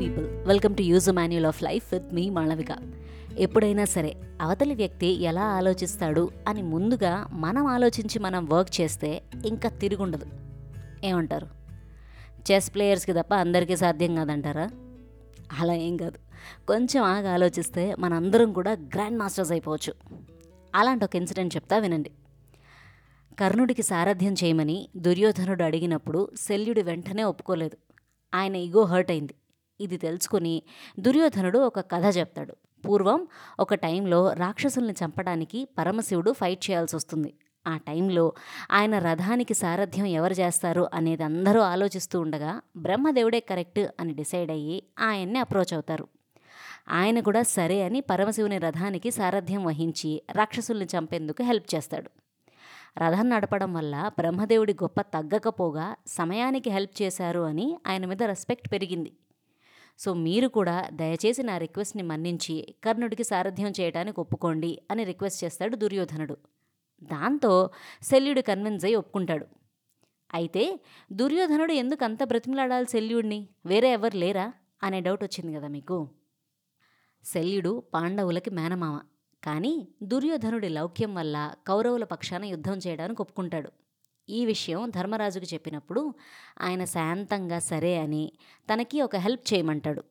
People welcome to use manual of life with me Malavika ఎప్పుడైనా సరే అవతలి వ్యక్తి ఎలా ఆలోచిస్తాడు అని ముందుగా మనం ఆలోచించి మనం వర్క్ చేస్తే ఇంకా తిరుగుండదు. ఏమంటారు? చెస్ ప్లేయర్స్కి తప్ప అందరికీ సాధ్యం కాదంటారా? అలా ఏం కాదు. కొంచెం ఆగా ఆలోచిస్తే మనందరం కూడా గ్రాండ్ మాస్టర్స్ అయిపోవచ్చు. అలాంటి ఒక ఇన్సిడెంట్ చెప్తా వినండి. కర్ణుడికి సారథ్యం చేయమని దుర్యోధనుడు అడిగినప్పుడు శల్యుడు వెంటనే ఒప్పుకోలేదు. ఆయన ఇగో హర్ట్ అయింది. ఇది తెలుసుకుని దుర్యోధనుడు ఒక కథ చెప్తాడు. పూర్వం ఒక టైంలో రాక్షసుల్ని చంపడానికి పరమశివుడు ఫైట్ చేయాల్సి వస్తుంది. ఆ టైంలో ఆయన రథానికి సారథ్యం ఎవరు చేస్తారు అనేది అందరూ ఆలోచిస్తూ ఉండగా బ్రహ్మదేవుడే కరెక్ట్ అని డిసైడ్ అయ్యి ఆయన్ని అప్రోచ్ అవుతారు. ఆయన కూడా సరే అని పరమశివుని రథానికి సారథ్యం వహించి రాక్షసుల్ని చంపేందుకు హెల్ప్ చేస్తాడు. రథం నడపడం వల్ల బ్రహ్మదేవుడి గొప్ప తగ్గకపోగా సమయానికి హెల్ప్ చేశారు అని ఆయన మీద రెస్పెక్ట్ పెరిగింది. సో మీరు కూడా దయచేసి నా రిక్వెస్ట్ని మన్నించి కర్ణుడికి సారథ్యం చేయడానికి ఒప్పుకోండి అని రిక్వెస్ట్ చేస్తాడు దుర్యోధనుడు. దాంతో శల్యుడు కన్విన్స్ అయి ఒప్పుకుంటాడు. అయితే దుర్యోధనుడు ఎందుకు అంత బ్రతిమలాడాలి శల్యుడిని? వేరే ఎవరు లేరా? అనే డౌట్ వచ్చింది కదా మీకు? శల్యుడు పాండవులకి మేనమామ. కానీ దుర్యోధనుడి లౌక్యం వల్ల కౌరవుల పక్షాన యుద్ధం చేయడానికి ఒప్పుకుంటాడు. ఈ విషయం ధర్మరాజుకు చెప్పినప్పుడు ఆయన శాంతంగా సరే అని తనకి ఒక హెల్ప్ చేయమంటాడు.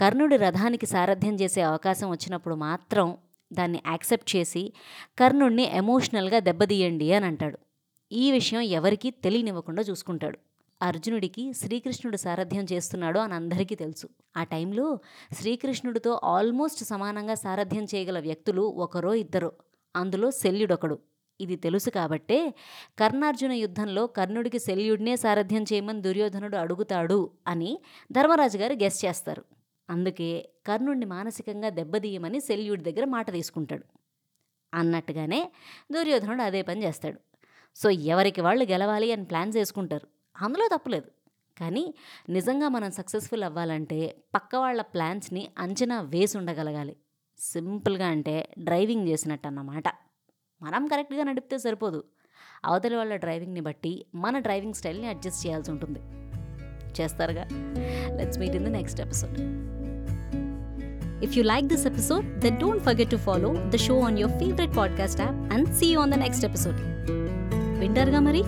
కర్ణుడి రథానికి సారథ్యం చేసే అవకాశం వచ్చినప్పుడు మాత్రం దాన్ని యాక్సెప్ట్ చేసి కర్ణుడిని ఎమోషనల్గా దెబ్బతీయండి అని అంటాడు. ఈ విషయం ఎవరికీ తెలియనివ్వకుండా చూసుకుంటాడు. అర్జునుడికి శ్రీకృష్ణుడు సారథ్యం చేస్తున్నాడు అని అందరికీ తెలుసు. ఆ టైంలో శ్రీకృష్ణుడితో ఆల్మోస్ట్ సమానంగా సారథ్యం చేయగల వ్యక్తులు ఒకరో ఇద్దరో. అందులో శల్యుడొకడు. ఇది తెలుసు కాబట్టే కర్ణార్జున యుద్ధంలో కర్ణుడికి శల్యుడినే సారథ్యం చేయమని దుర్యోధనుడు అడుగుతాడు అని ధర్మరాజు గారు గెస్ చేస్తారు. అందుకే కర్ణుడిని మానసికంగా దెబ్బతీయమని శల్యుడి దగ్గర మాట తీసుకుంటాడు. అన్నట్టుగానే దుర్యోధనుడు అదే పని చేస్తాడు. సో ఎవరికి వాళ్ళు గెలవాలి అని ప్లాన్ చేసుకుంటారు. అందులో తప్పులేదు. కానీ నిజంగా మనం సక్సెస్ఫుల్ అవ్వాలంటే పక్క వాళ్ళ ప్లాన్స్ని అంచనా వేసి ఉండగలగాలి. సింపుల్గా అంటే డ్రైవింగ్ చేసినట్టు అన్నమాట మనం కరెక్ట్గా నడిపితే సరిపోదు. అవతలి వాళ్ళ డ్రైవింగ్ని బట్టి మన డ్రైవింగ్ స్టైల్ని అడ్జస్ట్ చేయాల్సి ఉంటుంది. చేస్తారుగా? Let's meet in the next episode if you like this episode the don't forget to follow the show on your favourite podcast app and see on the next episode వింటర్గా మరి?